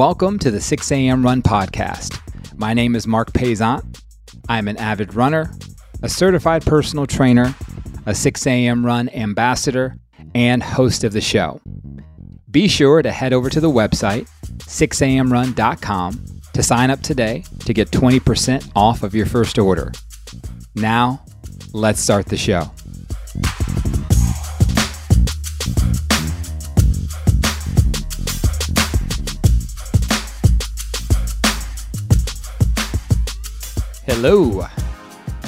Welcome to the 6 a.m. Run Podcast. My name is Marc Paisant. I'm an avid runner, a certified personal trainer, a 6 a.m. Run ambassador, and host of the show. Be sure to head over to the website, 6amrun.com, to sign up today to get 20% off of your first order. Now, let's start the show. Hello.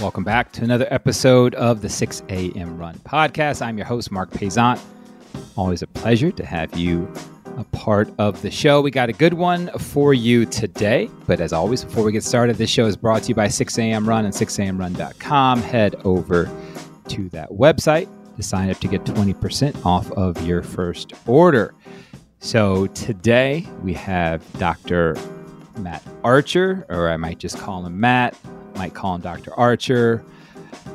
Welcome back to another episode of the 6 a.m. Run podcast. I'm your host, Marc Paisant. Always a pleasure to have you a part of the show. We got a good one for you today. But as always, before we get started, this show is brought to you by 6 a.m. Run and 6amrun.com. Head over to that website to sign up to get 20% off of your first order. So today we have Dr. Matt Archer, or I might just call him Matt, might call him Dr. Archer.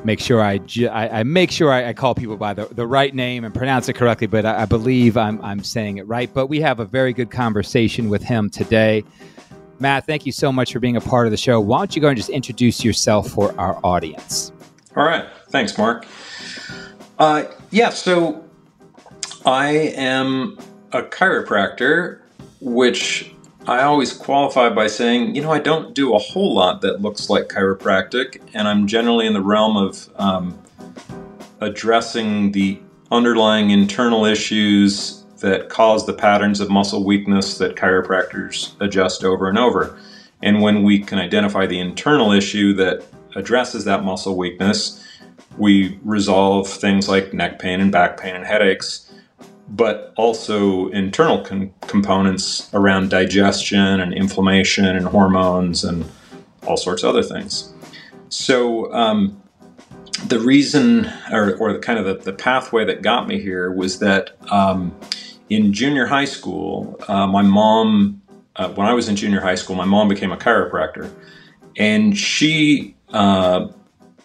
Make sure I, ju- I, I, make sure I, I, call people by the, the right name and pronounce it correctly, but I, I believe I'm, I'm saying it right. But we have a very good conversation with him today. Matt, thank you so much for being a part of the show. Why don't you go and just introduce yourself for our audience? All right. Thanks, Marc. Uh, yeah, so I am a chiropractor, which I always qualify by saying, you know, I don't do a whole lot that looks like chiropractic, and I'm generally in the realm of um, addressing the underlying internal issues that cause the patterns of muscle weakness that chiropractors adjust over and over. And when we can identify the internal issue that addresses that muscle weakness, we resolve things like neck pain and back pain and headaches but also internal con- components around digestion and inflammation and hormones and all sorts of other things. So, um, the reason, or, or kind of the, the, pathway that got me here, was that um, in junior high school, uh, my mom, uh, when I was in junior high school, my mom became a chiropractor. And she uh,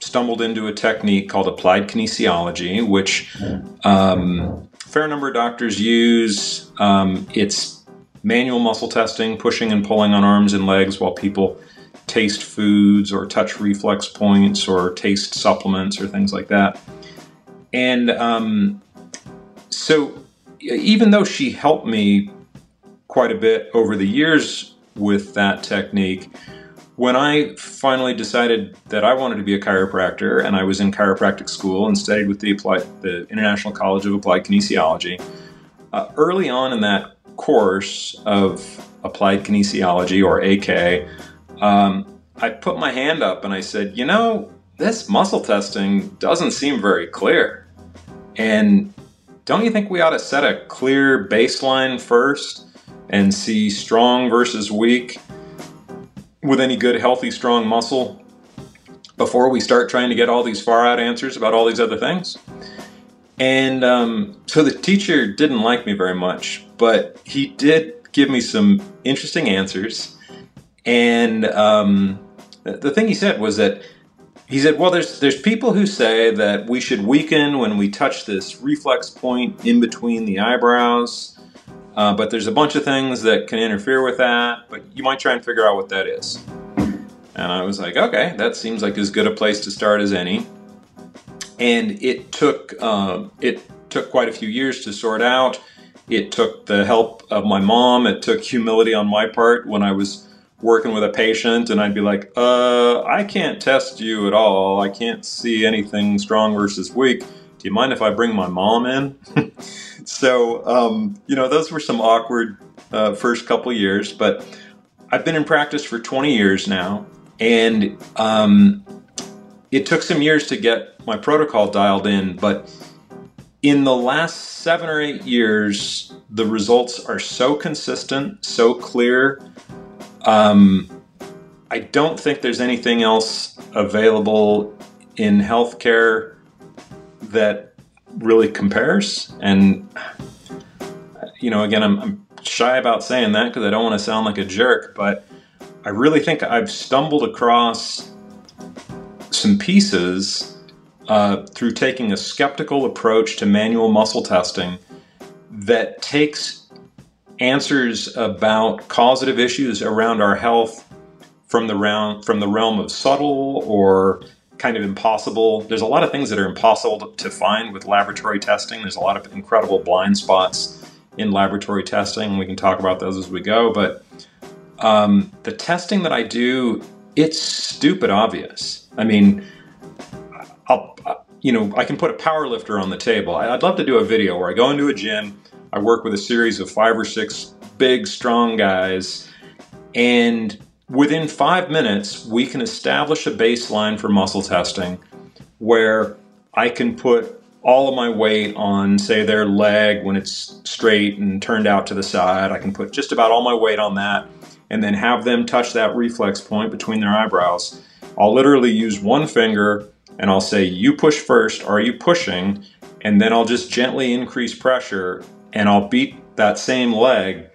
stumbled into a technique called applied kinesiology, which um, fair number of doctors use. Um, it's manual muscle testing, pushing and pulling on arms and legs while people taste foods or touch reflex points or taste supplements or things like that. And um, so, even though she helped me quite a bit over the years with that technique, when I finally decided that I wanted to be a chiropractor and I was in chiropractic school and studied with the, applied, the International College of Applied Kinesiology, uh, early on in that course of applied kinesiology or AK, um, I put my hand up and I said, you know, this muscle testing doesn't seem very clear. And don't you think we ought to set a clear baseline first and see strong versus weak? With any good, healthy, strong muscle before we start trying to get all these far out answers about all these other things. And um, so the teacher didn't like me very much, but he did give me some interesting answers. And um, the thing he said was that he said, "Well, there's there's people who say that we should weaken when we touch this reflex point in between the eyebrows." Uh, but there's a bunch of things that can interfere with that, but you might try and figure out what that is. And I was like, okay, that seems like as good a place to start as any. And it took uh, it took quite a few years to sort out. It took the help of my mom. It took humility on my part when I was working with a patient, and I'd be like, uh, I can't test you at all. I can't see anything strong versus weak. Do you mind if I bring my mom in? so um, you know those were some awkward uh, first couple years, but I've been in practice for 20 years now, and um, it took some years to get my protocol dialed in, but in the last seven or eight years, the results are so consistent, so clear. Um, I don't think there's anything else available in healthcare that really compares. And, you know, again, I'm, I'm shy about saying that because I don't want to sound like a jerk, but I really think I've stumbled across some pieces uh, through taking a skeptical approach to manual muscle testing that takes answers about causative issues around our health from the realm from the realm of subtle or kind of impossible. There's a lot of things that are impossible to, find with laboratory testing. There's a lot of incredible blind spots in laboratory testing. We can talk about those as we go, but um, the testing that I do, it's stupid obvious. I mean, I'll, you know, I can put a power lifter on the table. I'd love to do a video where I go into a gym, I work with a series of five or six big, strong guys, and within five minutes, we can establish a baseline for muscle testing where I can put all of my weight on, say, their leg when it's straight and turned out to the side. I can put just about all my weight on that and then have them touch that reflex point between their eyebrows. I'll literally use one finger and I'll say, You push first, are you pushing? And then I'll just gently increase pressure and I'll beat that same leg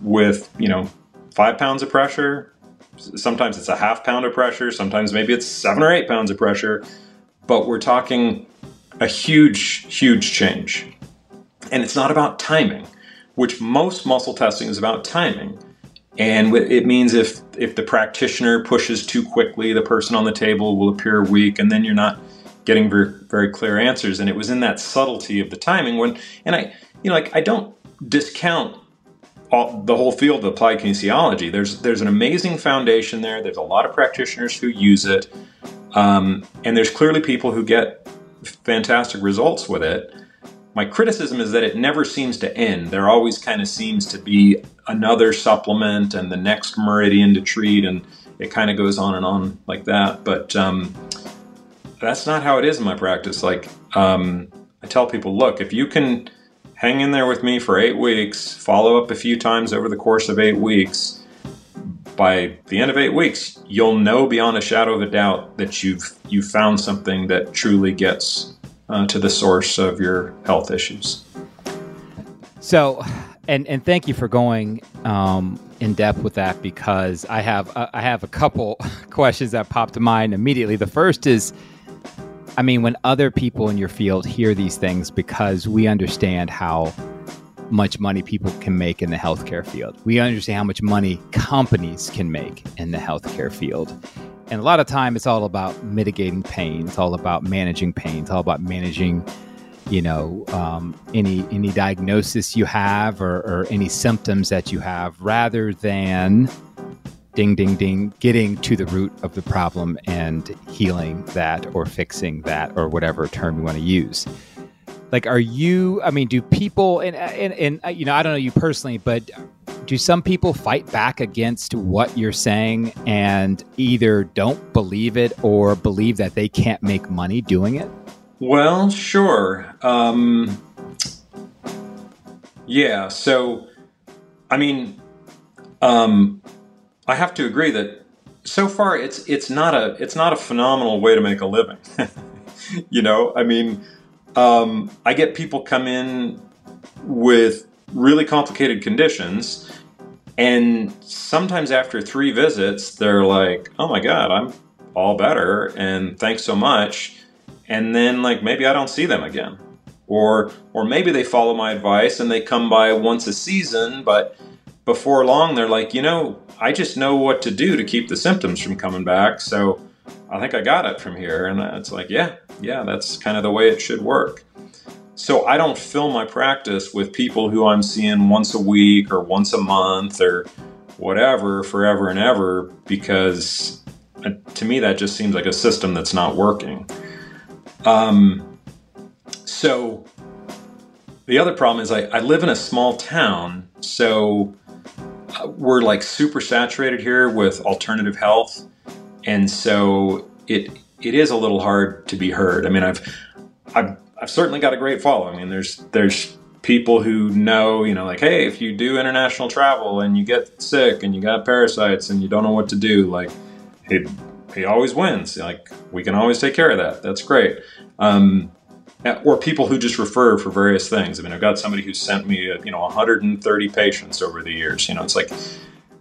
with, you know, five pounds of pressure. Sometimes it's a half pound of pressure, sometimes maybe it's seven or eight pounds of pressure, but we're talking a huge, huge change. And it's not about timing, which most muscle testing is about timing. And it means if if the practitioner pushes too quickly, the person on the table will appear weak, and then you're not getting very very clear answers. And it was in that subtlety of the timing when, and I, you know, like I don't discount all, the whole field of applied kinesiology. There's there's an amazing foundation there. There's a lot of practitioners who use it, um, and there's clearly people who get fantastic results with it. My criticism is that it never seems to end. There always kind of seems to be another supplement and the next meridian to treat, and it kind of goes on and on like that. But um, that's not how it is in my practice. Like um, I tell people, look, if you can hang in there with me for eight weeks, follow up a few times over the course of eight weeks. By the end of eight weeks, you'll know beyond a shadow of a doubt that you've you found something that truly gets uh, to the source of your health issues. So, and and thank you for going um, in depth with that because I have uh, I have a couple questions that pop to mind immediately. The first is, I mean, when other people in your field hear these things, because we understand how much money people can make in the healthcare field. We understand how much money companies can make in the healthcare field. And a lot of time it's all about mitigating pain. It's all about managing pain. It's all about managing, you know, um, any any diagnosis you have or, or any symptoms that you have, rather than ding ding ding getting to the root of the problem and healing that or fixing that or whatever term you want to use like are you i mean do people and, and and uh, you know i don't know you personally but do some people fight back against what you're saying and either don't believe it or believe that they can't make money doing it? Well, sure. Um, yeah. So, I mean, um, I have to agree that so far it's it's not a it's not a phenomenal way to make a living. you know, I mean, um, I get people come in with really complicated conditions. And sometimes after three visits, they're like, oh my God, I'm all better. And thanks so much. And then, like, maybe I don't see them again. Or, or maybe they follow my advice and they come by once a season, but before long, they're like, you know, I just know what to do to keep the symptoms from coming back. So I think I got it from here. And it's like, yeah, yeah, that's kind of the way it should work. So I don't fill my practice with people who I'm seeing once a week or once a month or whatever forever and ever because uh, to me that just seems like a system that's not working. Um, so the other problem is I, I live in a small town, so we're like super saturated here with alternative health, and so it it is a little hard to be heard. I mean, I've I've I've certainly got a great following. I mean, there's there's people who know, you know, like, hey, if you do international travel and you get sick and you got parasites and you don't know what to do, like, he he always wins. Like, we can always take care of that. That's great. Um, or people who just refer for various things. I mean, I've got somebody who sent me, you know, 130 patients over the years. You know, it's like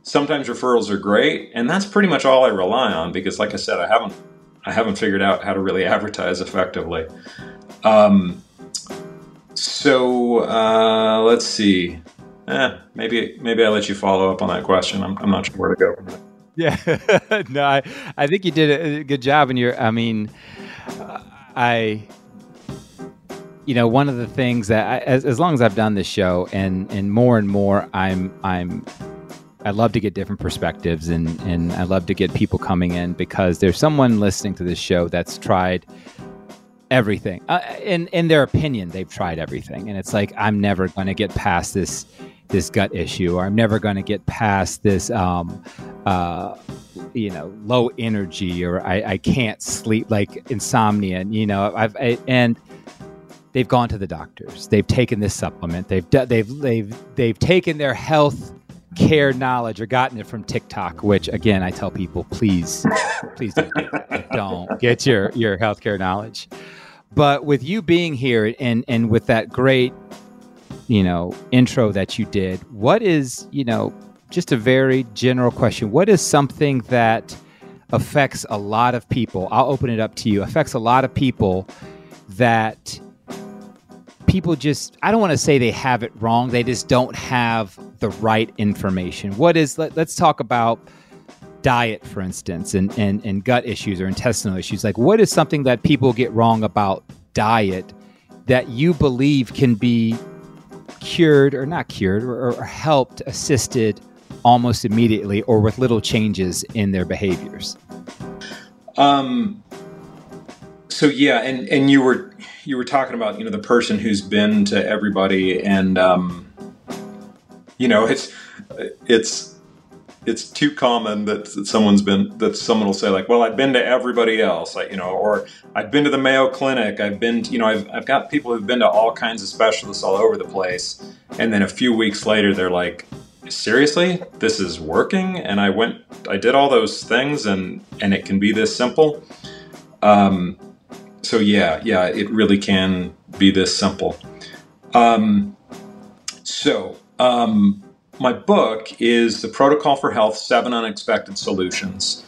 sometimes referrals are great, and that's pretty much all I rely on because, like I said, I haven't I haven't figured out how to really advertise effectively. Um, so uh, let's see. eh, maybe maybe I let you follow up on that question. I'm, I'm not sure where to go. Yeah, no, I, I think you did a good job, and you're. I mean, I, you know, one of the things that I, as as long as I've done this show, and and more and more, I'm I'm. I love to get different perspectives, and and I love to get people coming in because there's someone listening to this show that's tried everything. Uh, in in their opinion, they've tried everything, and it's like I'm never going to get past this this gut issue, or I'm never going to get past this, um, uh, you know, low energy, or I, I can't sleep, like insomnia. And, you know, I've I, and they've gone to the doctors. They've taken this supplement. They've they've they've they've taken their health care knowledge or gotten it from TikTok, which again I tell people, please, please don't, don't get your your healthcare knowledge. But with you being here and and with that great, you know, intro that you did, what is, you know, just a very general question. What is something that affects a lot of people? I'll open it up to you. Affects a lot of people that people just I don't want to say they have it wrong. They just don't have the right information. What is let, us talk about diet, for instance, and, and, and gut issues or intestinal issues. Like, what is something that people get wrong about diet that you believe can be cured or not cured or, or helped, assisted almost immediately or with little changes in their behaviors? Um, so yeah, and, and you were, you were talking about, you know, the person who's been to everybody and, um, you know, it's, it's, it's too common that, that someone's been that someone will say like well i've been to everybody else like you know or i've been to the mayo clinic i've been to, you know I've, I've got people who've been to all kinds of specialists all over the place and then a few weeks later they're like seriously? This is working? And i went i did all those things and and it can be this simple. Um so yeah yeah it really can be this simple um so um my book is The Protocol for Health Seven Unexpected Solutions.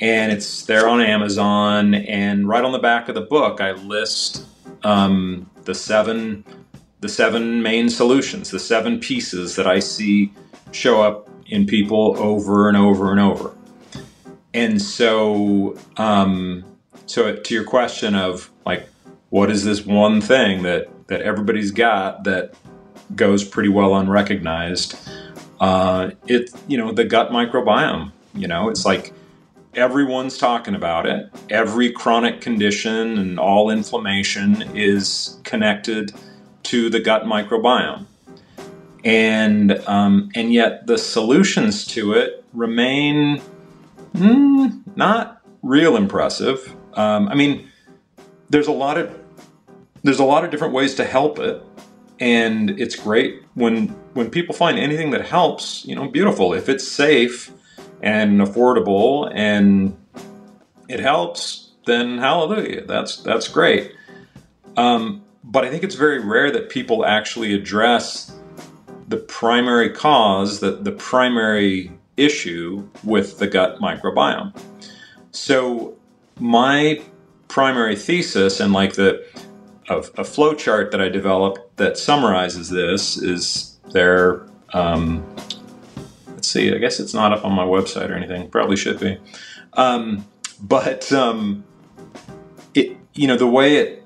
And it's there on Amazon. And right on the back of the book, I list um, the seven the seven main solutions, the seven pieces that I see show up in people over and over and over. And so, um, so to your question of like, what is this one thing that that everybody's got that goes pretty well unrecognized? Uh, it you know the gut microbiome. You know, it's like everyone's talking about it. Every chronic condition and all inflammation is connected to the gut microbiome, and um, and yet the solutions to it remain mm, not real impressive. Um, I mean, there's a lot of there's a lot of different ways to help it and it's great when when people find anything that helps you know beautiful. If it's safe and affordable and it helps then hallelujah that's that's great. Um, but i think it's very rare that people actually address the primary cause that the primary issue with the gut microbiome. So my primary thesis and like the a, a flow chart that I developed that summarizes this is there. Um, let's see. I guess it's not up on my website or anything. Probably should be. Um, but um, it, you know, the way it,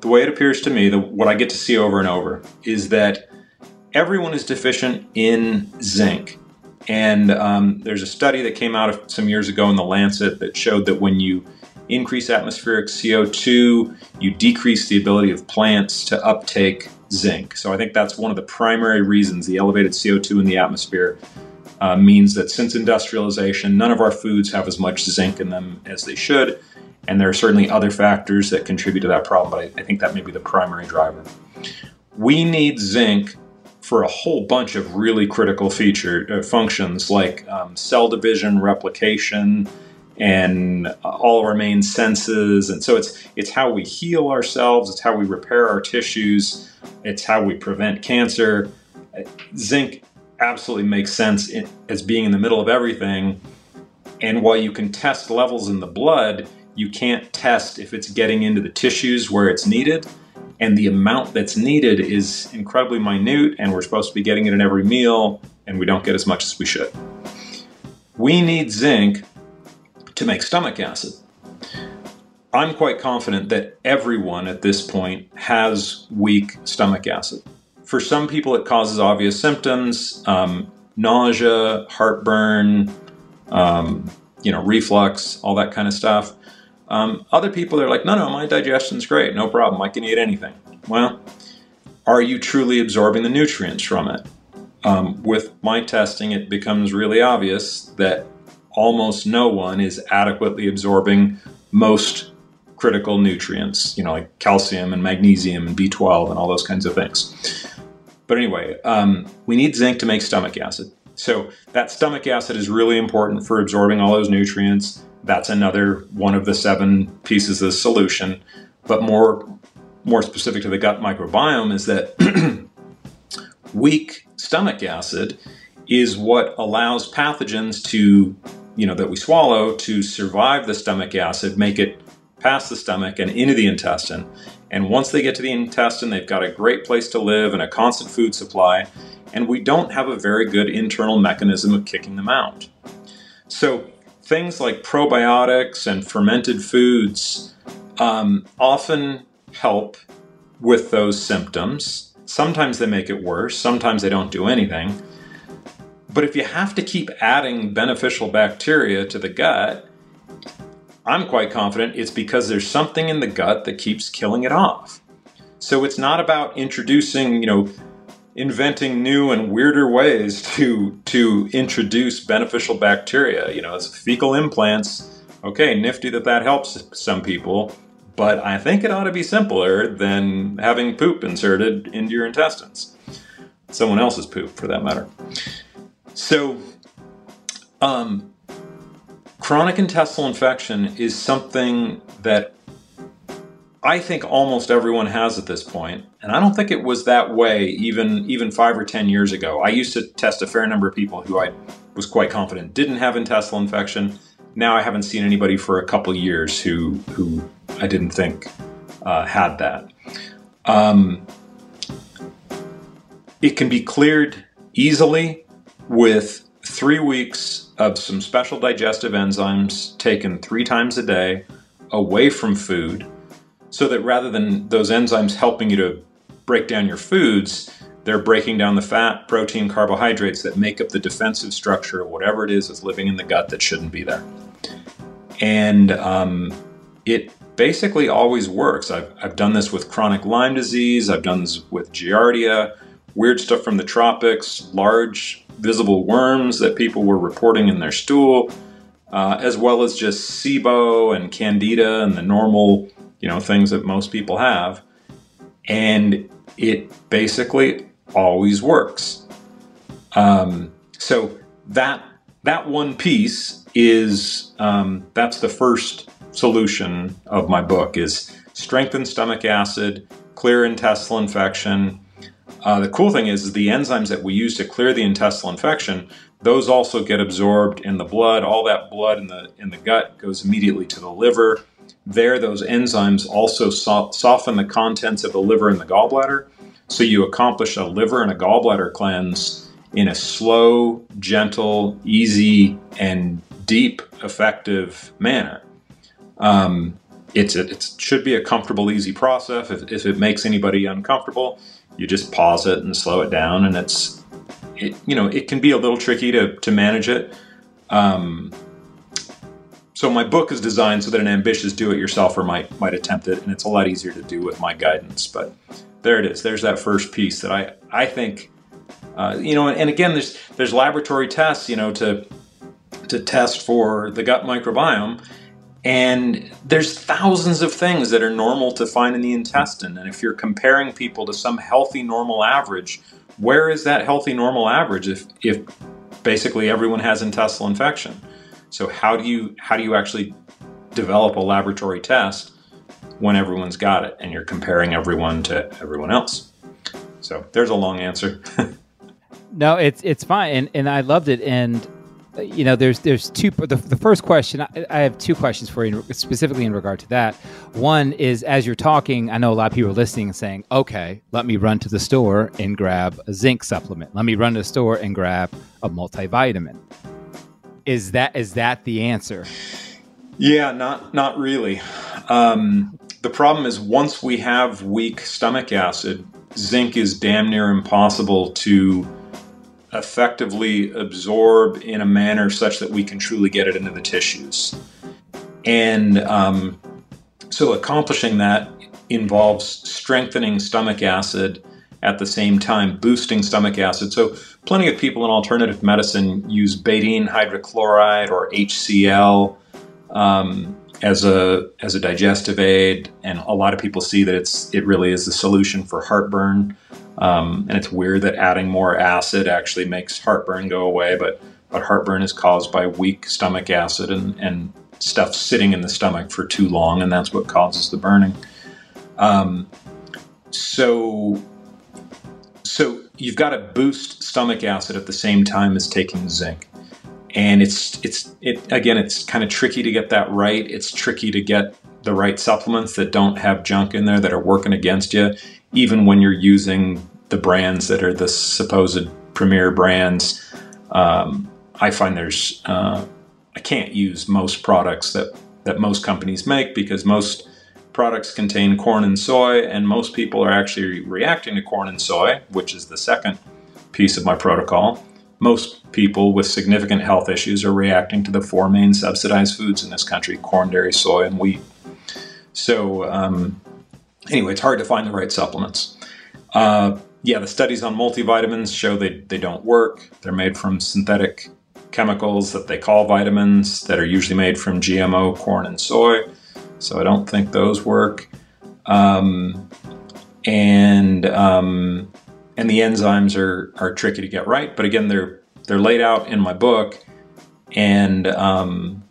the way it appears to me, the, what I get to see over and over is that everyone is deficient in zinc. And um, there's a study that came out some years ago in the Lancet that showed that when you increase atmospheric CO2, you decrease the ability of plants to uptake zinc. So I think that's one of the primary reasons the elevated CO2 in the atmosphere uh, means that since industrialization, none of our foods have as much zinc in them as they should. And there are certainly other factors that contribute to that problem, but I, I think that may be the primary driver. We need zinc for a whole bunch of really critical feature uh, functions like um, cell division, replication, and all of our main senses. And so it's it's how we heal ourselves. It's how we repair our tissues. It's how we prevent cancer. Zinc absolutely makes sense in, as being in the middle of everything. And while you can test levels in the blood you can't test if it's getting into the tissues where it's needed and the amount that's needed is incredibly minute, and we're supposed to be getting it in every meal, and we don't get as much as we should. We need zinc to make stomach acid. I'm quite confident that everyone at this point has weak stomach acid. For some people, it causes obvious symptoms um, nausea, heartburn, um, you know, reflux, all that kind of stuff. Um, other people are like, no, no, my digestion's great, no problem, I can eat anything. Well, are you truly absorbing the nutrients from it? Um, with my testing, it becomes really obvious that almost no one is adequately absorbing most critical nutrients, you know, like calcium and magnesium and B12 and all those kinds of things. But anyway, um, we need zinc to make stomach acid. So that stomach acid is really important for absorbing all those nutrients. That's another one of the seven pieces of the solution. But more, more specific to the gut microbiome is that weak stomach acid is what allows pathogens to, you know, that we swallow to survive the stomach acid, make it past the stomach and into the intestine. And once they get to the intestine, they've got a great place to live and a constant food supply. And we don't have a very good internal mechanism of kicking them out. So things like probiotics and fermented foods um, often help with those symptoms. Sometimes they make it worse, sometimes they don't do anything. But if you have to keep adding beneficial bacteria to the gut, I'm quite confident it's because there's something in the gut that keeps killing it off. So it's not about introducing, you know, inventing new and weirder ways to to introduce beneficial bacteria. You know, as fecal implants. Okay, nifty that that helps some people, but I think it ought to be simpler than having poop inserted into your intestines. Someone else's poop, for that matter. So, um, chronic intestinal infection is something that I think almost everyone has at this point, and I don't think it was that way even even five or ten years ago. I used to test a fair number of people who I was quite confident didn't have intestinal infection. Now I haven't seen anybody for a couple years who who I didn't think uh, had that. Um, it can be cleared easily with three weeks of some special digestive enzymes taken three times a day away from food so that rather than those enzymes helping you to break down your foods, they're breaking down the fat, protein, carbohydrates that make up the defensive structure of whatever it is that's living in the gut that shouldn't be there. And um, it basically always works. I've, I've done this with chronic Lyme disease, I've done this with Giardia, weird stuff from the tropics, large visible worms that people were reporting in their stool, uh, as well as just SIBO and Candida and the normal you know, things that most people have. And it basically always works. Um, so that that one piece is um, that's the first solution of my book is strengthen stomach acid, clear intestinal infection. Uh, the cool thing is, is the enzymes that we use to clear the intestinal infection, those also get absorbed in the blood. All that blood in the in the gut goes immediately to the liver there, those enzymes also so- soften the contents of the liver and the gallbladder. So you accomplish a liver and a gallbladder cleanse in a slow, gentle, easy, and deep, effective manner. Um, it's a, it should be a comfortable, easy process. If, if it makes anybody uncomfortable, you just pause it and slow it down. And it's, it, you know, it can be a little tricky to, to manage it. Um, so my book is designed so that an ambitious do-it-yourselfer might might attempt it, and it's a lot easier to do with my guidance. But there it is. There's that first piece that I I think, uh, you know, and again, there's there's laboratory tests, you know, to to test for the gut microbiome, and there's thousands of things that are normal to find in the intestine. And if you're comparing people to some healthy normal average, where is that healthy normal average if if basically everyone has intestinal infection? So how do you how do you actually develop a laboratory test when everyone's got it and you're comparing everyone to everyone else? So there's a long answer. no, it's it's fine, and and I loved it, and uh, you know, there's there's two. The, the first question I, I have two questions for you specifically in regard to that. One is as you're talking, I know a lot of people are listening and saying, "Okay, let me run to the store and grab a zinc supplement. Let me run to the store and grab a multivitamin." Is that is that the answer? Yeah, not not really. Um, the problem is once we have weak stomach acid, zinc is damn near impossible to effectively absorb in a manner such that we can truly get it into the tissues. And um, so accomplishing that involves strengthening stomach acid at the same time, boosting stomach acid. So plenty of people in alternative medicine use betaine hydrochloride or HCl um, as a as a digestive aid, and a lot of people see that it's it really is the solution for heartburn. Um, and it's weird that adding more acid actually makes heartburn go away, but but heartburn is caused by weak stomach acid and, and stuff sitting in the stomach for too long, and that's what causes the burning. Um, so so you've got to boost stomach acid at the same time as taking zinc. And it's it's it again it's kind of tricky to get that right. It's tricky to get the right supplements that don't have junk in there that are working against you even when you're using the brands that are the supposed premier brands. Um, i find there's uh, i can't use most products that that most companies make because most products contain corn and soy and most people are actually reacting to corn and soy which is the second piece of my protocol most people with significant health issues are reacting to the four main subsidized foods in this country corn, dairy, soy, and wheat. So, um, anyway, it's hard to find the right supplements. Uh, yeah, the studies on multivitamins show they, they don't work. They're made from synthetic chemicals that they call vitamins that are usually made from GMO corn and soy. So, I don't think those work. Um, and um, and the enzymes are are tricky to get right. But again, they're they're laid out in my book, and um,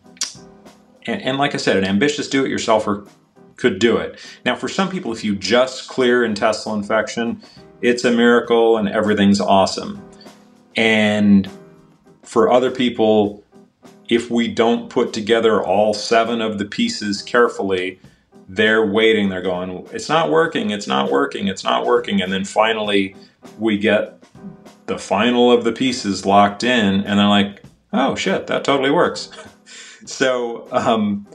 and, and like I said, an ambitious do-it-yourselfer could do it. Now, for some people, if you just clear intestinal infection, it's a miracle and everything's awesome. And for other people, if we don't put together all seven of the pieces carefully, they're waiting, they're going, it's not working, it's not working, it's not working. And then finally, we get the final of the pieces locked in, and they're like, oh shit, that totally works. so, um,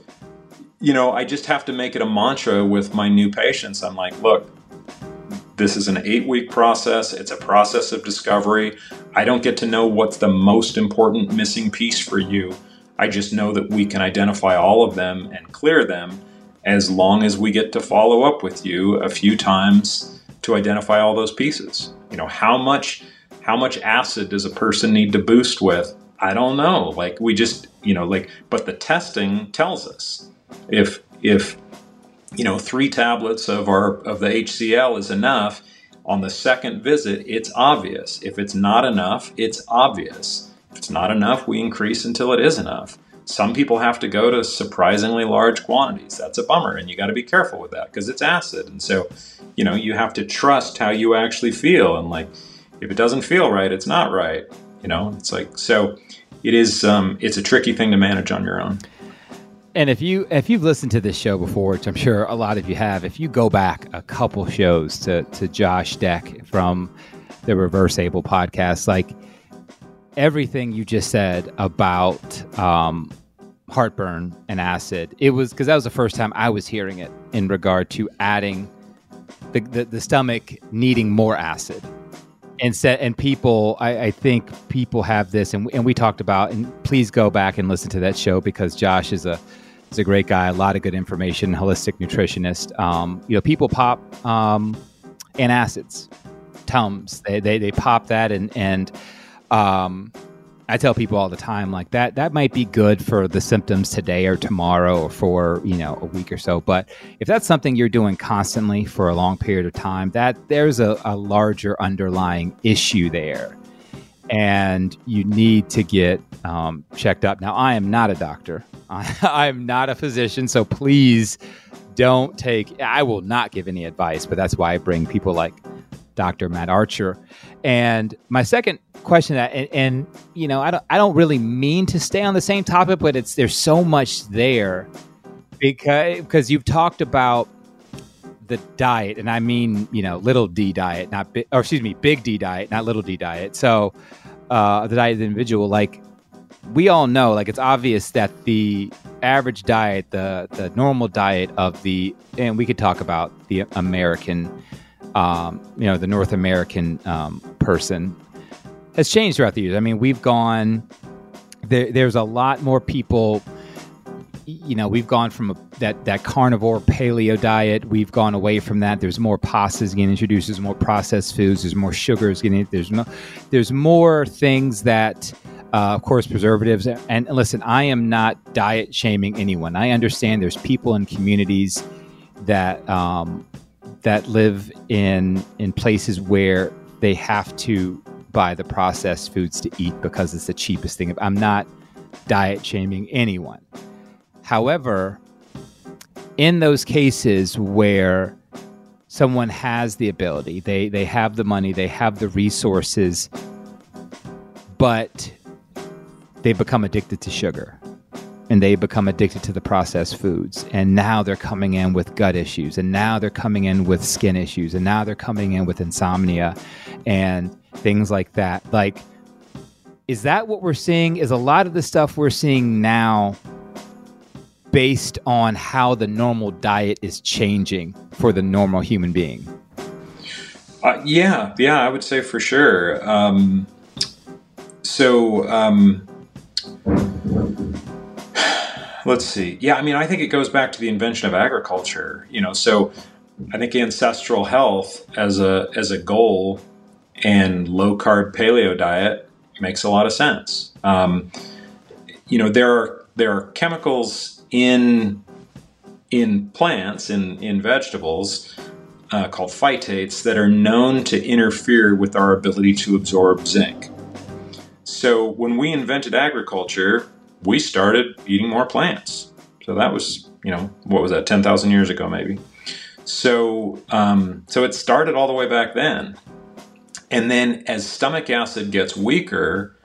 you know, I just have to make it a mantra with my new patients. I'm like, look, this is an eight week process. It's a process of discovery. I don't get to know what's the most important missing piece for you. I just know that we can identify all of them and clear them as long as we get to follow up with you a few times to identify all those pieces. You know, how much how much acid does a person need to boost with? I don't know. Like we just, you know, like but the testing tells us. If if you know, 3 tablets of our of the HCl is enough, on the second visit it's obvious. If it's not enough, it's obvious. If it's not enough, we increase until it is enough. Some people have to go to surprisingly large quantities. That's a bummer, and you got to be careful with that because it's acid. And so, you know, you have to trust how you actually feel. And like, if it doesn't feel right, it's not right. You know, it's like so. It is. Um, it's a tricky thing to manage on your own. And if you if you've listened to this show before, which I'm sure a lot of you have, if you go back a couple shows to to Josh Deck from the Reverse Able podcast, like everything you just said about um, heartburn and acid. It was because that was the first time I was hearing it in regard to adding the, the, the stomach needing more acid. And set and people, I, I, think people have this, and, and we talked about. And please go back and listen to that show because Josh is a is a great guy, a lot of good information, holistic nutritionist. Um, you know, people pop um, antacids, tums. They, they they pop that and and um, I tell people all the time, like that, that might be good for the symptoms today or tomorrow or for, you know, a week or so. But if that's something you're doing constantly for a long period of time, that there's a, a larger underlying issue there. And you need to get um, checked up. Now, I am not a doctor. I am not a physician. So please don't take, I will not give any advice, but that's why I bring people like Dr. Matt Archer. And my second question that and, and, you know, I don't I don't really mean to stay on the same topic, but it's there's so much there because because you've talked about the diet, and I mean, you know, little D diet, not big, or excuse me, big D diet, not little D diet. So, uh, the diet of the individual, like we all know, like it's obvious that the average diet, the the normal diet of the, and we could talk about the American um, you know, the North American um, person has changed throughout the years. I mean, we've gone there, there's a lot more people. You know, we've gone from a, that that carnivore paleo diet. We've gone away from that. There's more pastas getting introduced. There's more processed foods. There's more sugars getting. There's no. There's more things that. Uh, of course, preservatives. And listen, I am not diet shaming anyone. I understand there's people in communities that um, that live in in places where they have to buy the processed foods to eat because it's the cheapest thing. I'm not diet shaming anyone. However, in those cases where someone has the ability, they they have the money, they have the resources, but they become addicted to sugar and they become addicted to the processed foods. And now they're coming in with gut issues, and now they're coming in with skin issues, and now they're coming in with insomnia and things like that. Like, is that what we're seeing? Is a lot of the stuff we're seeing now based on how the normal diet is changing for the normal human being? Uh, yeah, yeah, I would say for sure. Um, so, um, Let's see. Yeah, I mean, I think it goes back to the invention of agriculture. You know, so I think ancestral health as a as a goal and low carb paleo diet makes a lot of sense. Um, you know, there are there are chemicals in in plants in in vegetables uh, called phytates that are known to interfere with our ability to absorb zinc. So when we invented agriculture, we started eating more plants. So that was, you know, what was that, 10,000 years ago, maybe. So, um, so it started all the way back then. And then as stomach acid gets weaker,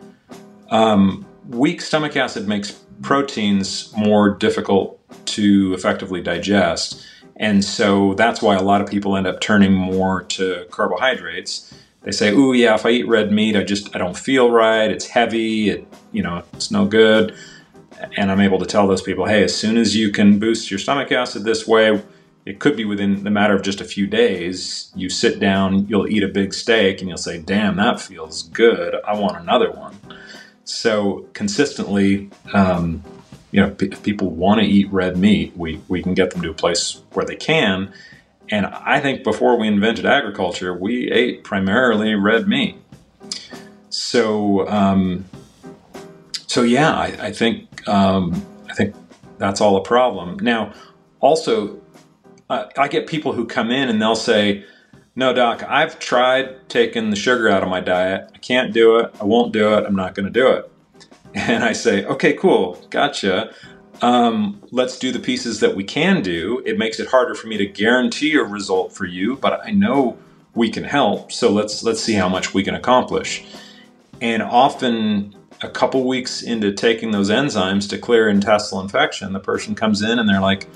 um, weak stomach acid makes proteins more difficult to effectively digest. And so that's why a lot of people end up turning more to carbohydrates. They say, "Ooh, yeah, if I eat red meat, I just I don't feel right. It's heavy. It, you know, it's no good." and I'm able to tell those people, hey, as soon as you can boost your stomach acid this way, it could be within the matter of just a few days. You sit down, you'll eat a big steak, and you'll say, damn, that feels good. I want another one. So consistently, um, you know, if people want to eat red meat, we, we can get them to a place where they can. And I think before we invented agriculture, we ate primarily red meat. So, um, so yeah, I, I think um, I think that's all a problem. Now, also, uh, I get people who come in and they'll say, No, doc, I've tried taking the sugar out of my diet. I can't do it. I won't do it. I'm not going to do it. And I say, Okay, cool. Gotcha. Um, let's do the pieces that we can do. It makes it harder for me to guarantee a result for you, but I know we can help. So let's let's see how much we can accomplish. And often a couple weeks into taking those enzymes to clear intestinal infection, the person comes in and they're like,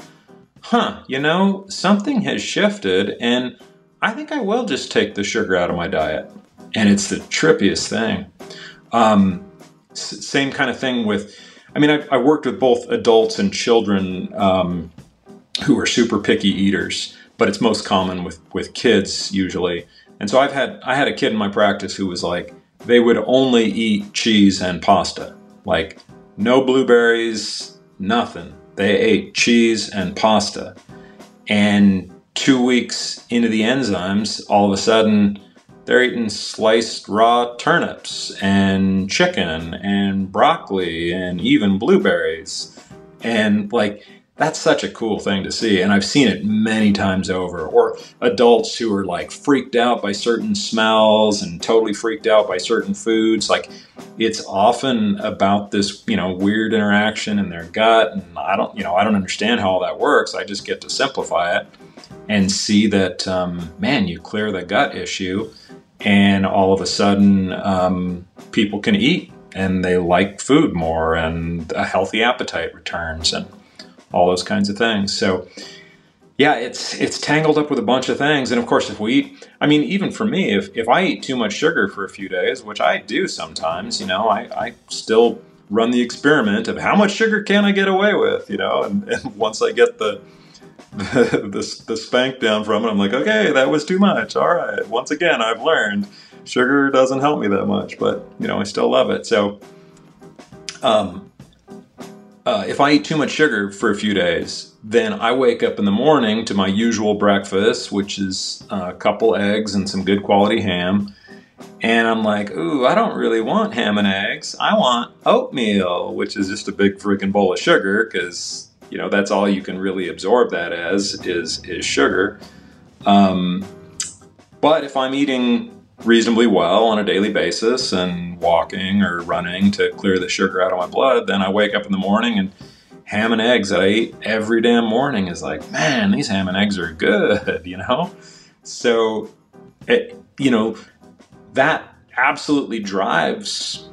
huh, you know, something has shifted and I think I will just take the sugar out of my diet. And it's the trippiest thing. Um, s- same kind of thing with, I mean, I've, I worked with both adults and children um, who are super picky eaters, but it's most common with, with kids usually. And so I've had, I had a kid in my practice who was like, they would only eat cheese and pasta. Like, no blueberries, nothing. They ate cheese and pasta. And two weeks into the enzymes, all of a sudden, they're eating sliced raw turnips and chicken and broccoli and even blueberries. And like, that's such a cool thing to see. And I've seen it many times over. Or adults who are like freaked out by certain smells and totally freaked out by certain foods. Like it's often about this, you know, weird interaction in their gut. And I don't, you know, I don't understand how all that works. I just get to simplify it and see that, um, man, you clear the gut issue and all of a sudden um, people can eat and they like food more and a healthy appetite returns. And all those kinds of things. So yeah, it's it's tangled up with a bunch of things. And of course, if we eat, I mean, even for me, if, if I eat too much sugar for a few days, which I do sometimes, you know, I, I still run the experiment of how much sugar can I get away with, you know, and, and once I get the, the, the, spank down from it, I'm like, okay, that was too much. All right. Once again, I've learned sugar doesn't help me that much, but, you know, I still love it. So, um, uh, if I eat too much sugar for a few days, then I wake up in the morning to my usual breakfast, which is a couple eggs and some good quality ham. And I'm like, ooh, I don't really want ham and eggs. I want oatmeal, which is just a big freaking bowl of sugar because, you know, that's all you can really absorb that as is, is sugar. Um, but if I'm eating reasonably well on a daily basis and walking or running to clear the sugar out of my blood, then I wake up in the morning and ham and eggs that I eat every damn morning is like, man, these ham and eggs are good, you know? So, it, you know, that absolutely drives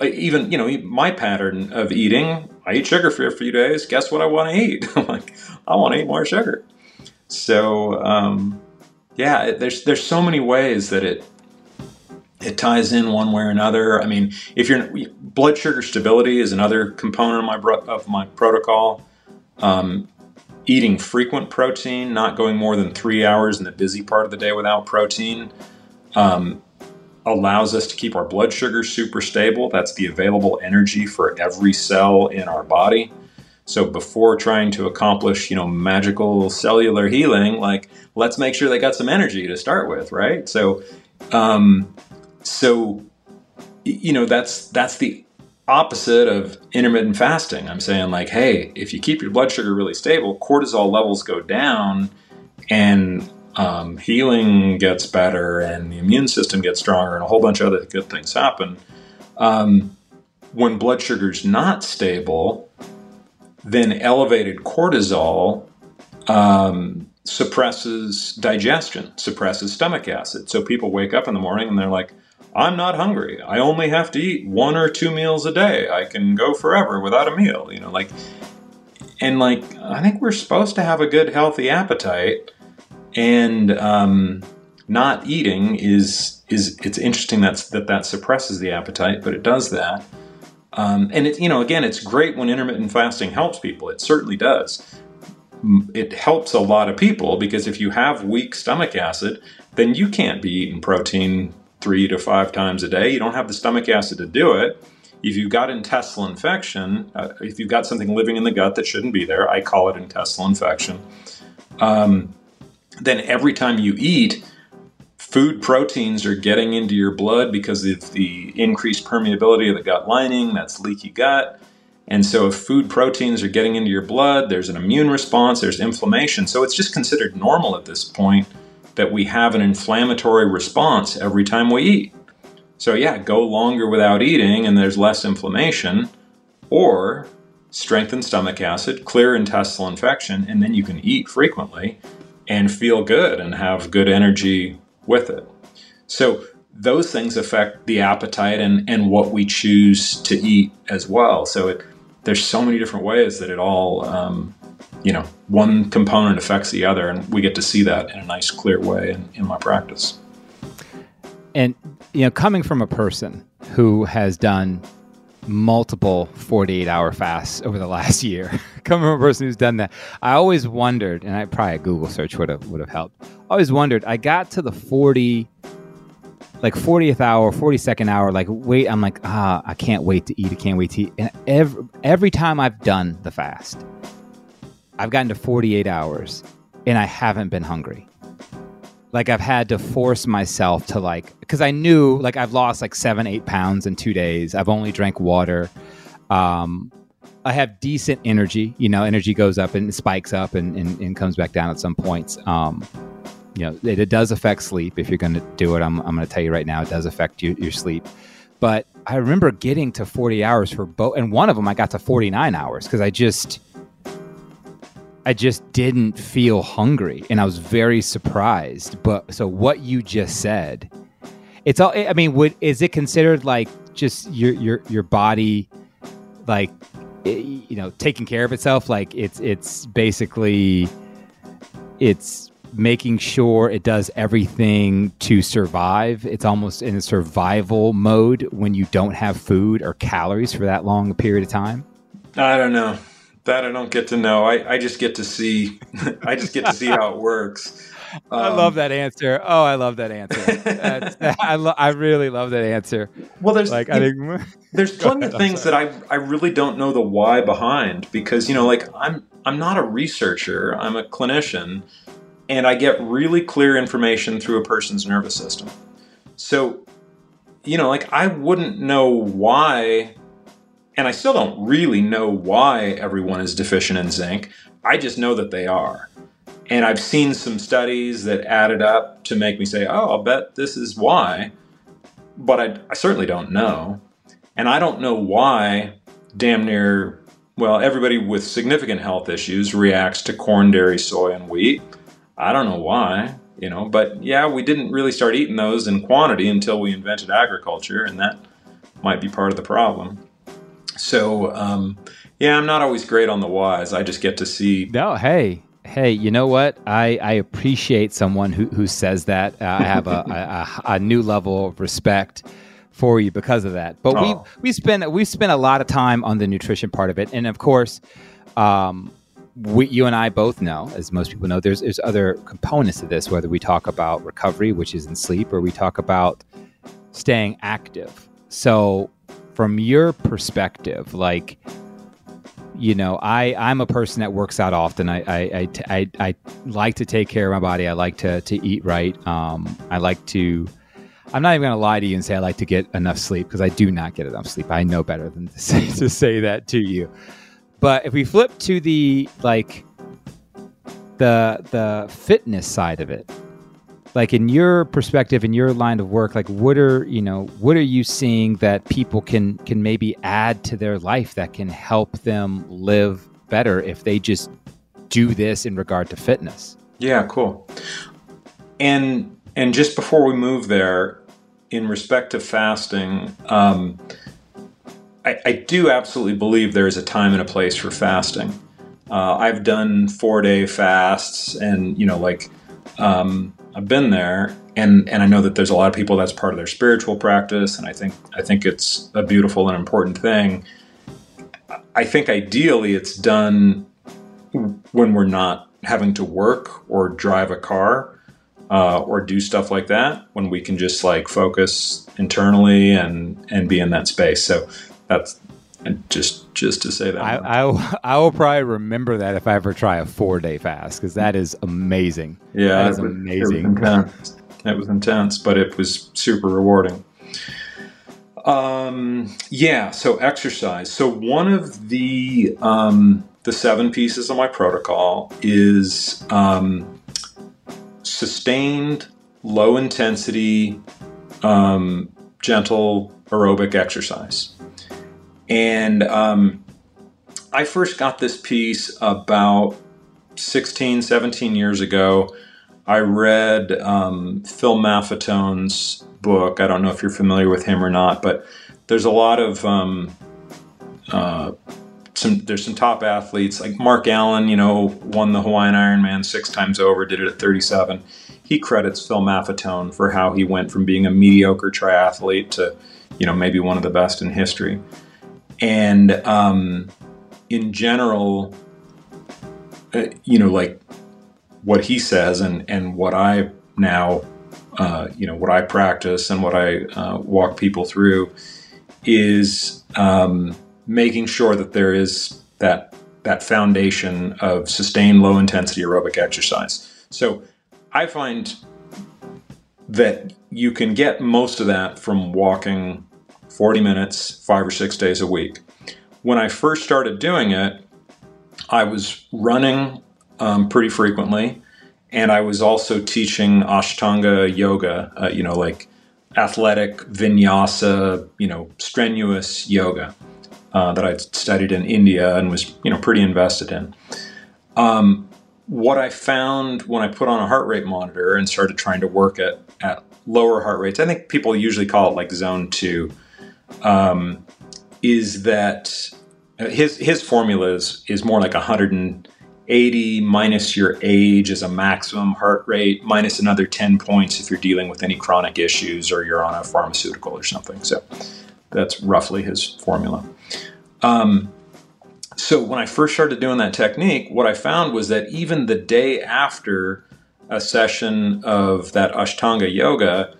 even, you know, my pattern of eating. I eat sugar for a few days. Guess what I want to eat? I'm like, I want to eat more sugar. So, um, yeah, there's there's so many ways that it it ties in one way or another. I mean, if your blood sugar stability is another component of my of my protocol. Um, eating frequent protein, not going more than three hours in the busy part of the day without protein, um, allows us to keep our blood sugar super stable. That's the available energy for every cell in our body. So before trying to accomplish, you know, magical cellular healing, like let's make sure they got some energy to start with, right? So, um, so you know, that's that's the opposite of intermittent fasting. I'm saying like, hey, if you keep your blood sugar really stable, cortisol levels go down, and um, healing gets better, and the immune system gets stronger, and a whole bunch of other good things happen. Um, when blood sugar's not stable, then elevated cortisol um, suppresses digestion, suppresses stomach acid. So people wake up in the morning and they're like, I'm not hungry. I only have to eat one or two meals a day. I can go forever without a meal. You know, like, and like, I think we're supposed to have a good, healthy appetite, and um, not eating is is it's interesting that's that that suppresses the appetite, but it does that. Um, and it, you know, again, it's great when intermittent fasting helps people. It certainly does. It helps a lot of people because if you have weak stomach acid, then you can't be eating protein three to five times a day. You don't have the stomach acid to do it. If you've got intestinal infection, uh, if you've got something living in the gut that shouldn't be there, I call it intestinal infection. Um, then every time you eat, food proteins are getting into your blood because of the increased permeability of the gut lining, that's leaky gut. And so, if food proteins are getting into your blood, there's an immune response, there's inflammation. So, it's just considered normal at this point that we have an inflammatory response every time we eat. So, yeah, go longer without eating and there's less inflammation, or strengthen stomach acid, clear intestinal infection, and then you can eat frequently and feel good and have good energy with it. So those things affect the appetite and, and what we choose to eat as well. So it, there's so many different ways that it all, um, you know, one component affects the other, and we get to see that in a nice, clear way in, in my practice. And you know, coming from a person who has done multiple 48 hour fasts over the last year. Come from a person who's done that, I always wondered, and I probably a Google search would have would have helped. I always wondered. I got to the 40, like 40th hour, 42nd hour. Like wait, I'm like ah, I can't wait to eat. I can't wait to eat. And every every time I've done the fast, I've gotten to 48 hours, and I haven't been hungry like I've had to force myself to like because I knew like I've lost like seven eight pounds in two days. I've only drank water, um, I have decent energy. You know, energy goes up and spikes up and, and, and comes back down at some points. Um, you know, it, it, does affect sleep. If you're going to do it, I'm, I'm going to tell you right now, it does affect you, your sleep. But I remember getting to 40 hours for both, and one of them I got to 49 hours because I just, I just didn't feel hungry, and I was very surprised. But so what you just said, it's all. I mean, would is it considered like just your your your body, like eh, you know, taking care of itself? Like it's it's basically it's making sure it does everything to survive. It's almost in a survival mode when you don't have food or calories for that long period of time. I don't know. That I don't get to know. I, I just get to see. I just get to see how it works. Um, I love that answer. Oh, I love that answer. I lo- I really love that answer. Well, there's like I think there's plenty of things that I I really don't know the why behind because you know like I'm I'm not a researcher. I'm a clinician, and I get really clear information through a person's nervous system. So, you know, like I wouldn't know why, and I still don't really know why everyone is deficient in zinc. I just know that they are. And I've seen some studies that added up to make me say, oh, I'll bet this is why. But I, I certainly don't know. And I don't know why damn near, well, everybody with significant health issues reacts to corn, dairy, soy, and wheat I don't know why, you know, but yeah, we didn't really start eating those in quantity until we invented agriculture, and that might be part of the problem. So, um, yeah, I'm not always great on the whys. I just get to see. No, hey, hey, you know what? I, I appreciate someone who, who says that. Uh, I have a, a, a, new level of respect for you because of that. But oh. we we spend we spend a lot of time on the nutrition part of it, and of course, um, we, you and I both know, as most people know, there's there's other components to this. Whether we talk about recovery, which is in sleep, or we talk about staying active. So, from your perspective, like you know, I I'm a person that works out often. I I, I, I, I like to take care of my body. I like to to eat right. Um, I like to. I'm not even going to lie to you and say I like to get enough sleep because I do not get enough sleep. I know better than to say, to say that to you. But if we flip to the like the the fitness side of it, like in your perspective in your line of work, like what are you know what are you seeing that people can can maybe add to their life that can help them live better if they just do this in regard to fitness? Yeah, cool. And and just before we move there, in respect to fasting, um, I, I, do absolutely believe there is a time and a place for fasting. Uh, I've done four day fasts, and you know, like um, I've been there, and and I know that there's a lot of people that's part of their spiritual practice, and I think I think it's a beautiful and important thing. I think ideally it's done when we're not having to work or drive a car uh, or do stuff like that when we can just like focus internally and and be in that space so that's just just to say that. I, I, I will probably remember that if I ever try a four day fast because that is amazing. Yeah, that is amazing. It was, intense. it was intense, but it was super rewarding. Um, yeah. So exercise. So one of the um, the seven pieces of my protocol is um, sustained, low intensity, um, gentle aerobic exercise. And um, I first got this piece about 16, 17 years ago. I read um, Phil Maffetone's book. I don't know if you're familiar with him or not, but there's a lot of um, uh, some. There's some top athletes like Mark Allen. You know, won the Hawaiian Ironman six times over. Did it at 37. He credits Phil Maffetone for how he went from being a mediocre triathlete to, you know, maybe one of the best in history. And um, in general, uh, you know, like what he says and, and what I now, uh, you know, what I practice and what I uh, walk people through is um, making sure that there is that that foundation of sustained low intensity aerobic exercise. So I find that you can get most of that from walking 40 minutes, five or six days a week. when I first started doing it, I was running um, pretty frequently, and I was also teaching Ashtanga yoga. Uh, you know, like athletic vinyasa, you know, strenuous yoga uh, that I'd studied in India and was you know pretty invested in. Um, what I found when I put on a heart rate monitor and started trying to work at at lower heart rates, I think people usually call it like zone two, um, is that uh, his his formula is is more like 180 minus your age as a maximum heart rate minus another 10 points if you're dealing with any chronic issues or you're on a pharmaceutical or something. So that's roughly his formula. Um, so when I first started doing that technique, what I found was that even the day after a session of that Ashtanga yoga,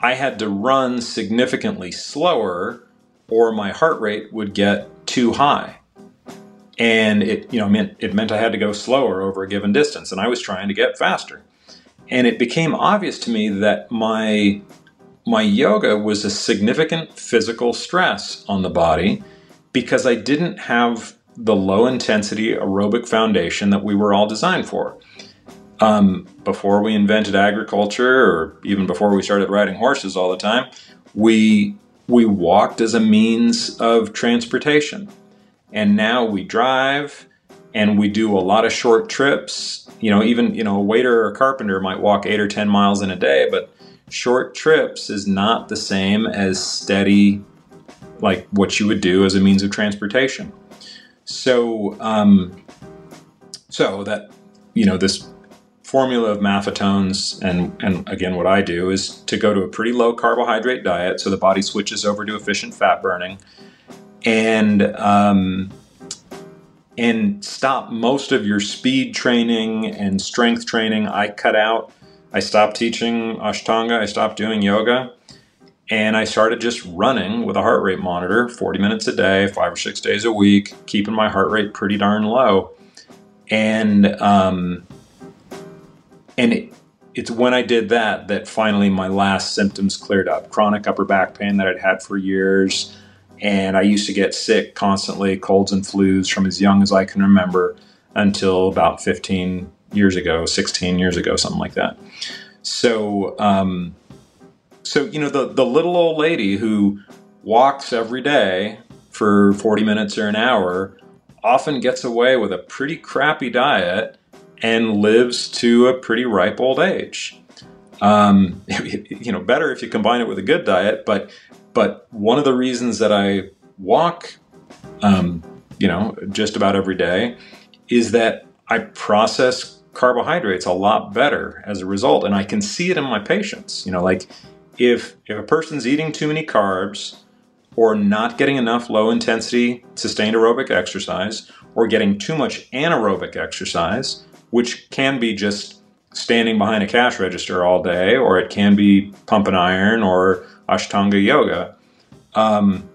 I had to run significantly slower or my heart rate would get too high. And it, you know, meant it meant I had to go slower over a given distance, and I was trying to get faster. And it became obvious to me that my my yoga was a significant physical stress on the body because I didn't have the low intensity aerobic foundation that we were all designed for. Um, before we invented agriculture, or even before we started riding horses all the time, we we walked as a means of transportation. And now we drive and we do a lot of short trips. You know, even, you know, a waiter or a carpenter might walk eight or 10 miles in a day, but short trips is not the same as steady, like what you would do as a means of transportation. So, um, so that, you know, this formula of Maffetone's and and again what I do is to go to a pretty low carbohydrate diet so the body switches over to efficient fat burning and um, and stop most of your speed training and strength training. I cut out I stopped teaching ashtanga I stopped doing yoga and I started just running with a heart rate monitor 40 minutes a day 5 or 6 days a week keeping my heart rate pretty darn low. And um, and it, it's when I did that that finally my last symptoms cleared up. Chronic upper back pain that I'd had for years, and I used to get sick constantly, colds and flus from as young as I can remember until about 15 years ago, 16 years ago, something like that. So, um, so you know, the the little old lady who walks every day for 40 minutes or an hour often gets away with a pretty crappy diet and lives to a pretty ripe old age. Um, you know, better if you combine it with a good diet, but but one of the reasons that I walk, um, you know, just about every day, is that I process carbohydrates a lot better as a result, and I can see it in my patients. You know, like if if a person's eating too many carbs or not getting enough low intensity sustained aerobic exercise or getting too much anaerobic exercise which can be just standing behind a cash register all day, or it can be pump and iron or Ashtanga yoga. Um,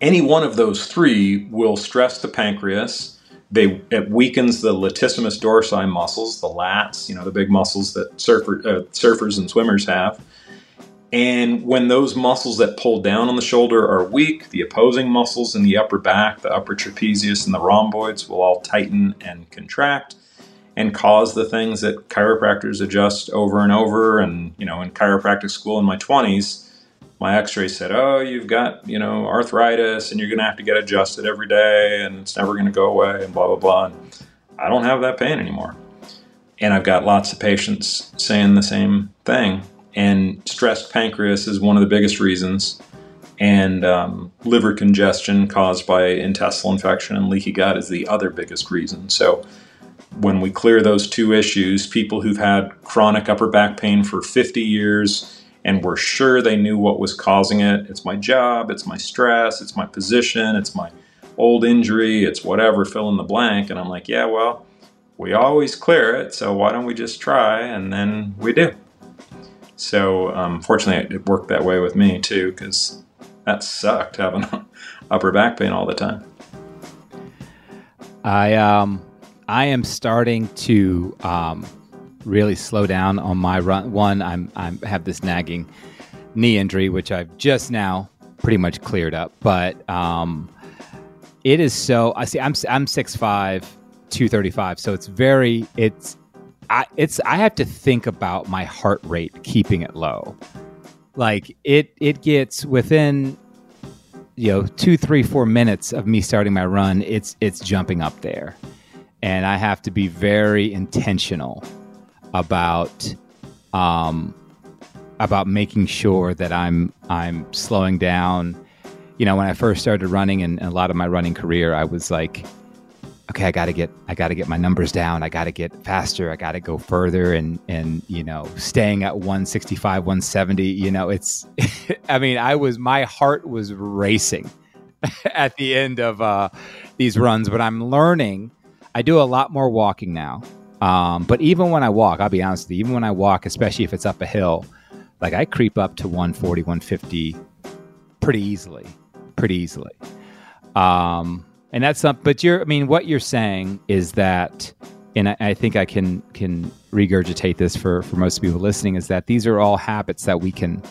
any one of those three will stress the pancreas. They it weakens the latissimus dorsi muscles, the lats, you know, the big muscles that surfer, uh, surfers and swimmers have. And when those muscles that pull down on the shoulder are weak, the opposing muscles in the upper back, the upper trapezius and the rhomboids will all tighten and contract and cause the things that chiropractors adjust over and over. And, you know, in chiropractic school in my 20s, my x ray said, oh, you've got, you know, arthritis and you're going to have to get adjusted every day and it's never going to go away and blah, blah, blah. And I don't have that pain anymore. And I've got lots of patients saying the same thing. And stressed pancreas is one of the biggest reasons. And um, liver congestion caused by intestinal infection and leaky gut is the other biggest reason. So, when we clear those two issues, people who've had chronic upper back pain for 50 years and were sure they knew what was causing it it's my job, it's my stress, it's my position, it's my old injury, it's whatever, fill in the blank. And I'm like, yeah, well, we always clear it, so why don't we just try? And then we do. So, um, fortunately, it worked that way with me too, because that sucked having upper back pain all the time. I um I am starting to um, really slow down on my run. One, I'm I'm have this nagging knee injury, which I've just now pretty much cleared up. But um, it is so. I see. I'm I'm six five, two thirty five. So it's very. It's. I it's. I have to think about my heart rate, keeping it low. Like it. It gets within. You know, two, three, four minutes of me starting my run. It's it's jumping up there, and I have to be very intentional about um, about making sure that I'm I'm slowing down. You know, when I first started running and a lot of my running career, I was like, okay, I got to get I got to get my numbers down. I got to get faster. I got to go further and and you know, staying at 165, 170, you know, it's I mean, I was my heart was racing at the end of uh these runs, but I'm learning. I do a lot more walking now. Um, but even when I walk, I'll be honest with you, even when I walk, especially if it's up a hill, like I creep up to 140, 150 pretty easily, pretty easily. Um, and that's something, but you're, I mean, what you're saying is that, and I, I think I can, can regurgitate this for, for most people listening is that these are all habits that we can,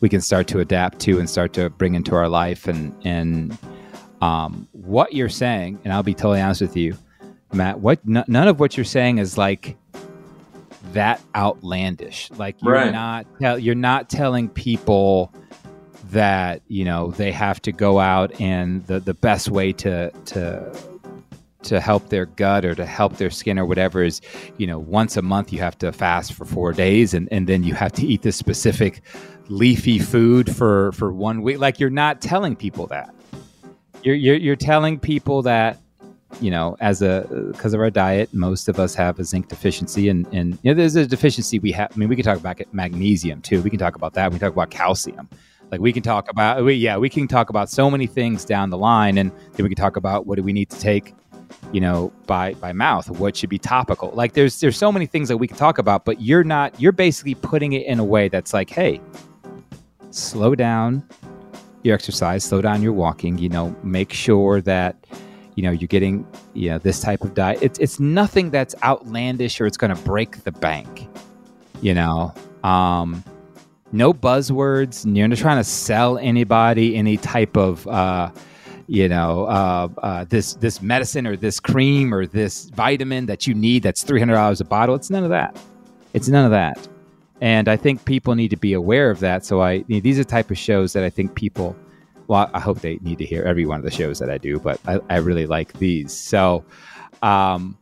we can start to adapt to and start to bring into our life. And, and, um, what you're saying, and I'll be totally honest with you, Matt, what n- none of what you're saying is like that outlandish. Like you're Right. not tell, you're not telling people that you know they have to go out and the the best way to to to help their gut or to help their skin or whatever is you know once a month you have to fast for four days and, and then you have to eat this specific leafy food for for one week like you're not telling people that you're you're, you're telling people that you know as a because of our diet most of us have a zinc deficiency and and you know there's a deficiency we have i mean we can talk about magnesium too. We can talk about that. We can talk about calcium. Like we can talk about we, yeah we can talk about so many things down the line and then we can talk about what do we need to take you know by by mouth. What should be topical? Like there's there's so many things that we can talk about but you're not you're basically putting it in a way that's like hey slow down your exercise slow down your walking you know make sure that you know you're getting you know this type of diet it's it's nothing that's outlandish or it's going to break the bank you know? Um no buzzwords you're not trying to sell anybody any type of uh you know uh, uh this this medicine or this cream or this vitamin that you need that's $300 a bottle it's none of that. It's none of that. And i think people need to be aware of that. So i you know, these are type of shows that i think people well i hope they need to hear every one of the shows that i do but i, I really like these so um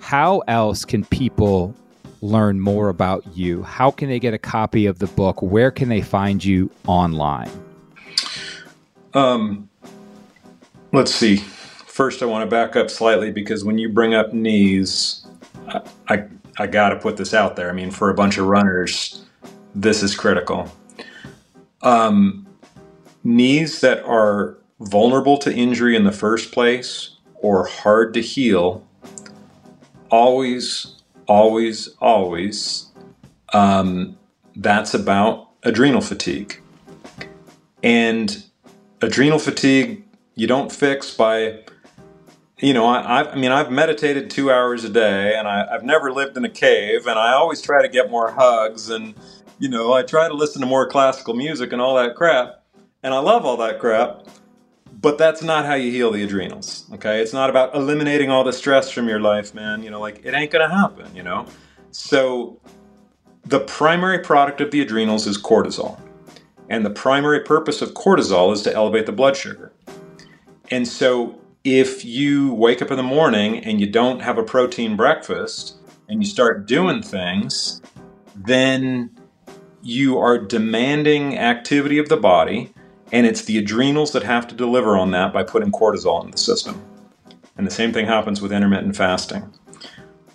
how else can people learn more about you how can they get a copy of the book where can they find you online Um, let's see. First, I want to back up slightly because when you bring up knees, I, I, I got to put this out there. I mean, for a bunch of runners, this is critical. Um, knees that are vulnerable to injury in the first place or hard to heal, always, always, always, um, that's about adrenal fatigue. And adrenal fatigue you don't fix by you know I, I've- mean i've meditated two hours a day and I, i've never lived in a cave and i always try to get more hugs and you know i try to listen to more classical music and all that crap and i love all that crap but that's not how you heal the adrenals okay? It's not about eliminating all the stress from your life man. You know like it ain't gonna happen you know? So the primary product of the adrenals is cortisol. And the primary purpose of cortisol is to elevate the blood sugar. And so, if you wake up in the morning and you don't have a protein breakfast and you start doing things, then you are demanding activity of the body, and it's the adrenals that have to deliver on that by putting cortisol in the system. And the same thing happens with intermittent fasting.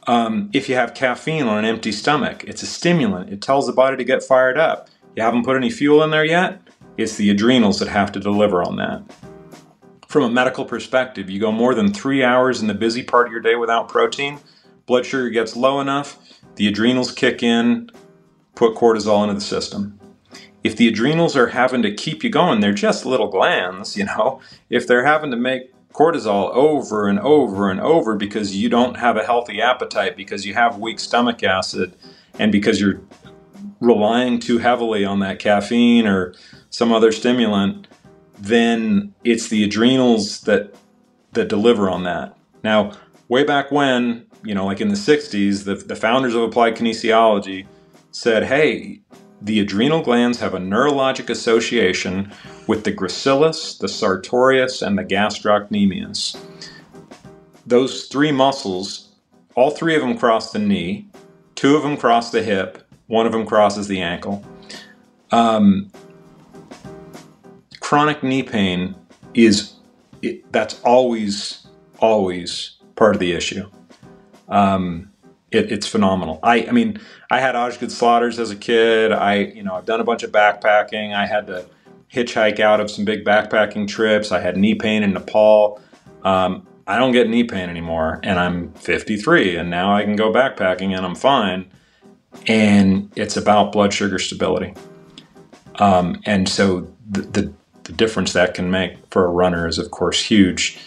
Um, if you have caffeine on an empty stomach, it's a stimulant. It tells the body to get fired up. You haven't put any fuel in there yet? It's the adrenals that have to deliver on that. From a medical perspective, you go more than three hours in the busy part of your day without protein, blood sugar gets low enough, the adrenals kick in, put cortisol into the system. If the adrenals are having to keep you going, they're just little glands, you know. If they're having to make cortisol over and over and over because you don't have a healthy appetite, because you have weak stomach acid, and because you're relying too heavily on that caffeine or some other stimulant, then it's the adrenals that that deliver on that. Now, way back when, you know, like in the 60s, the, the founders of applied kinesiology said, hey, the adrenal glands have a neurologic association with the gracilis, the sartorius, and the gastrocnemius. Those three muscles, all three of them cross the knee, two of them cross the hip, one of them crosses the ankle. Um, chronic knee pain is it, that's always always part of the issue. Um, it, it's phenomenal. I, I mean, I had Osgood-Schlatter's as a kid. I, you know, I've done a bunch of backpacking. I had to hitchhike out of some big backpacking trips. I had knee pain in Nepal. Um, I don't get knee pain anymore, and I'm 53, and now I can go backpacking and I'm fine. And it's about blood sugar stability. Um, and so the, the, the difference that can make for a runner is, of course, huge.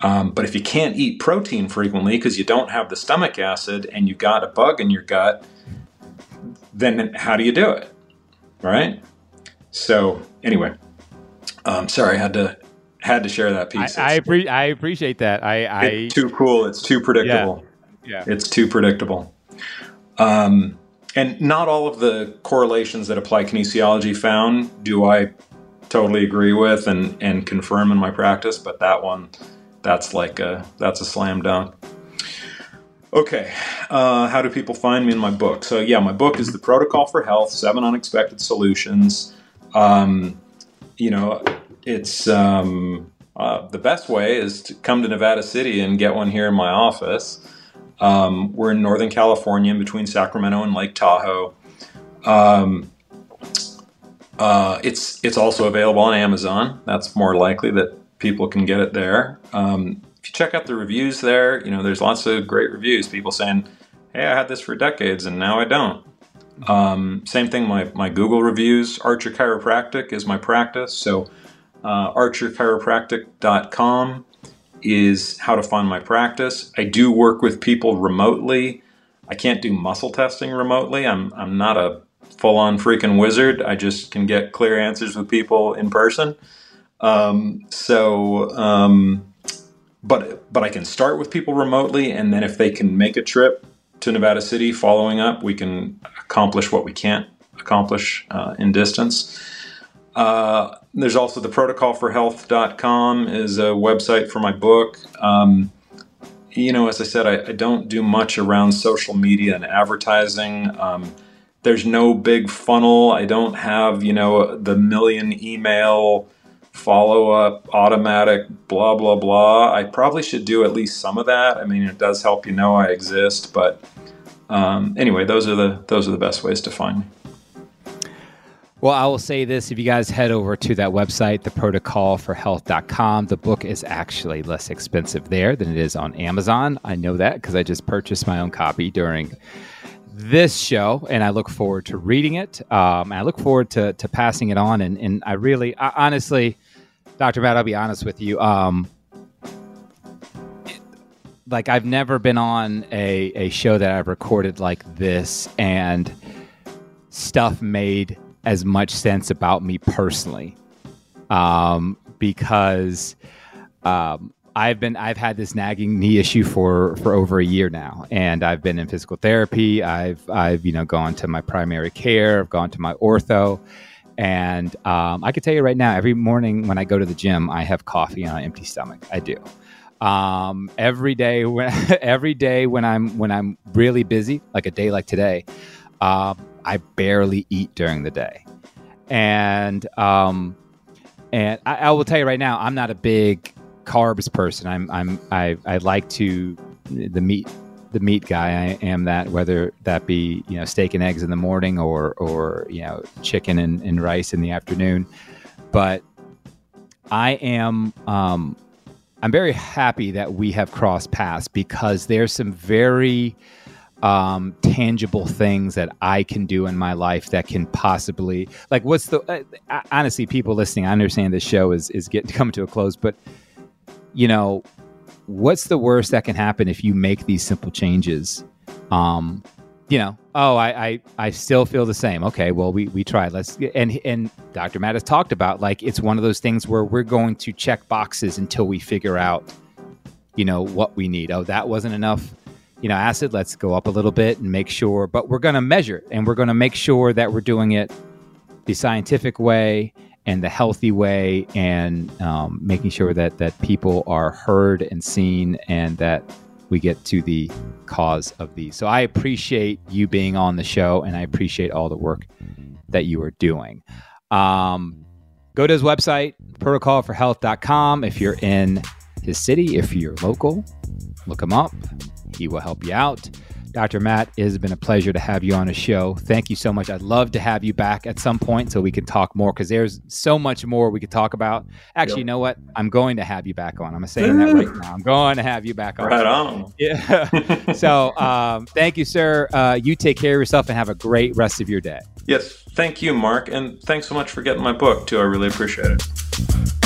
Um, but if you can't eat protein frequently because you don't have the stomach acid and you've got a bug in your gut, then how do you do it? Right? So anyway, um, sorry, I had to had to share that piece. I I, appre- I appreciate that. I, I it's too cool. It's too predictable. Yeah, yeah. it's too predictable. Um, and not all of the correlations that applied kinesiology found do I totally agree with and and confirm in my practice, but that one that's like a that's a slam dunk. Okay, uh, how do people find me in my book? So yeah, my book is the Protocol for Health: Seven Unexpected Solutions. Um, you know, it's um, uh, the best way is to come to Nevada City and get one here in my office. Um, we're in Northern California, in between Sacramento and Lake Tahoe. Um, uh, it's it's also available on Amazon. That's more likely that people can get it there. Um, if you check out the reviews there, you know there's lots of great reviews. People saying, "Hey, I had this for decades and now I don't." Um, same thing. My my Google reviews. Archer Chiropractic is my practice, so uh, archerchiropractic.com is how to find my practice. I do work with people remotely. I can't do muscle testing remotely. I'm I'm not a full on freaking wizard. I just can get clear answers with people in person. Um, so, um, but but I can start with people remotely, and then if they can make a trip to Nevada City following up, we can accomplish what we can't accomplish uh, in distance. Uh, there's also the protocolforhealth.com is a website for my book. Um, you know, as I said, I, I, don't do much around social media and advertising. Um, there's no big funnel. I don't have, you know, the million email follow up, automatic, blah, blah, blah. I probably should do at least some of that. I mean, it does help you know I exist, but um, anyway, those are the those are the best ways to find me. Well, I will say this if you guys head over to that website, theprotocolforhealth.com, the book is actually less expensive there than it is on Amazon. I know that because I just purchased my own copy during this show, and I look forward to reading it. Um, I look forward to, to passing it on. And, and I really, I, honestly, Dr. Matt, I'll be honest with you. Um, like, I've never been on a, a show that I've recorded like this, and stuff made as much sense about me personally. Um, because um, I've been I've had this nagging knee issue for for over a year now, and I've been in physical therapy. I've I've you know gone to my primary care. I've gone to my ortho, and um, I can tell you right now, every morning when I go to the gym, I have coffee on an empty stomach. I do. Um, every day when every day when I'm when I'm really busy, like a day like today, uh, I barely eat during the day, and um, and I, I will tell you right now, I'm not a big carbs person. I'm I'm I, I like to the meat the meat guy. I am that whether that be you know steak and eggs in the morning or or you know chicken and, and rice in the afternoon. But I am um, I'm very happy that we have crossed paths because there's some very um, tangible things that I can do in my life that can possibly like what's the uh, honestly people listening. I understand this show is is getting to come to a close, but you know, what's the worst that can happen if you make these simple changes? Um, you know, oh, I, I, I still feel the same. Okay, well, we, we tried. Let's and and Dr. Matt has talked about like it's one of those things where we're going to check boxes until we figure out, you know, what we need. Oh, that wasn't enough, you know, acid. Let's go up a little bit and make sure. But we're going to measure and we're going to make sure that we're doing it the scientific way and the healthy way, and um, making sure that that people are heard and seen, and that we get to the cause of these. So I appreciate you being on the show and I appreciate all the work that you are doing. Um, go to his website, protocolforhealth.com. If you're in his city, if you're local, look him up. He will help you out. Dr. Matt, it has been a pleasure to have you on the show. Thank you so much. I'd love to have you back at some point so we can talk more because there's so much more we could talk about. Actually, yep. you know what? I'm going to have you back on. I'm saying that right now. I'm going to have you back on. Right on. Yeah. so um, thank you, sir. Uh, you take care of yourself and have a great rest of your day. Yes. Thank you, Marc. And thanks so much for getting my book, too. I really appreciate it.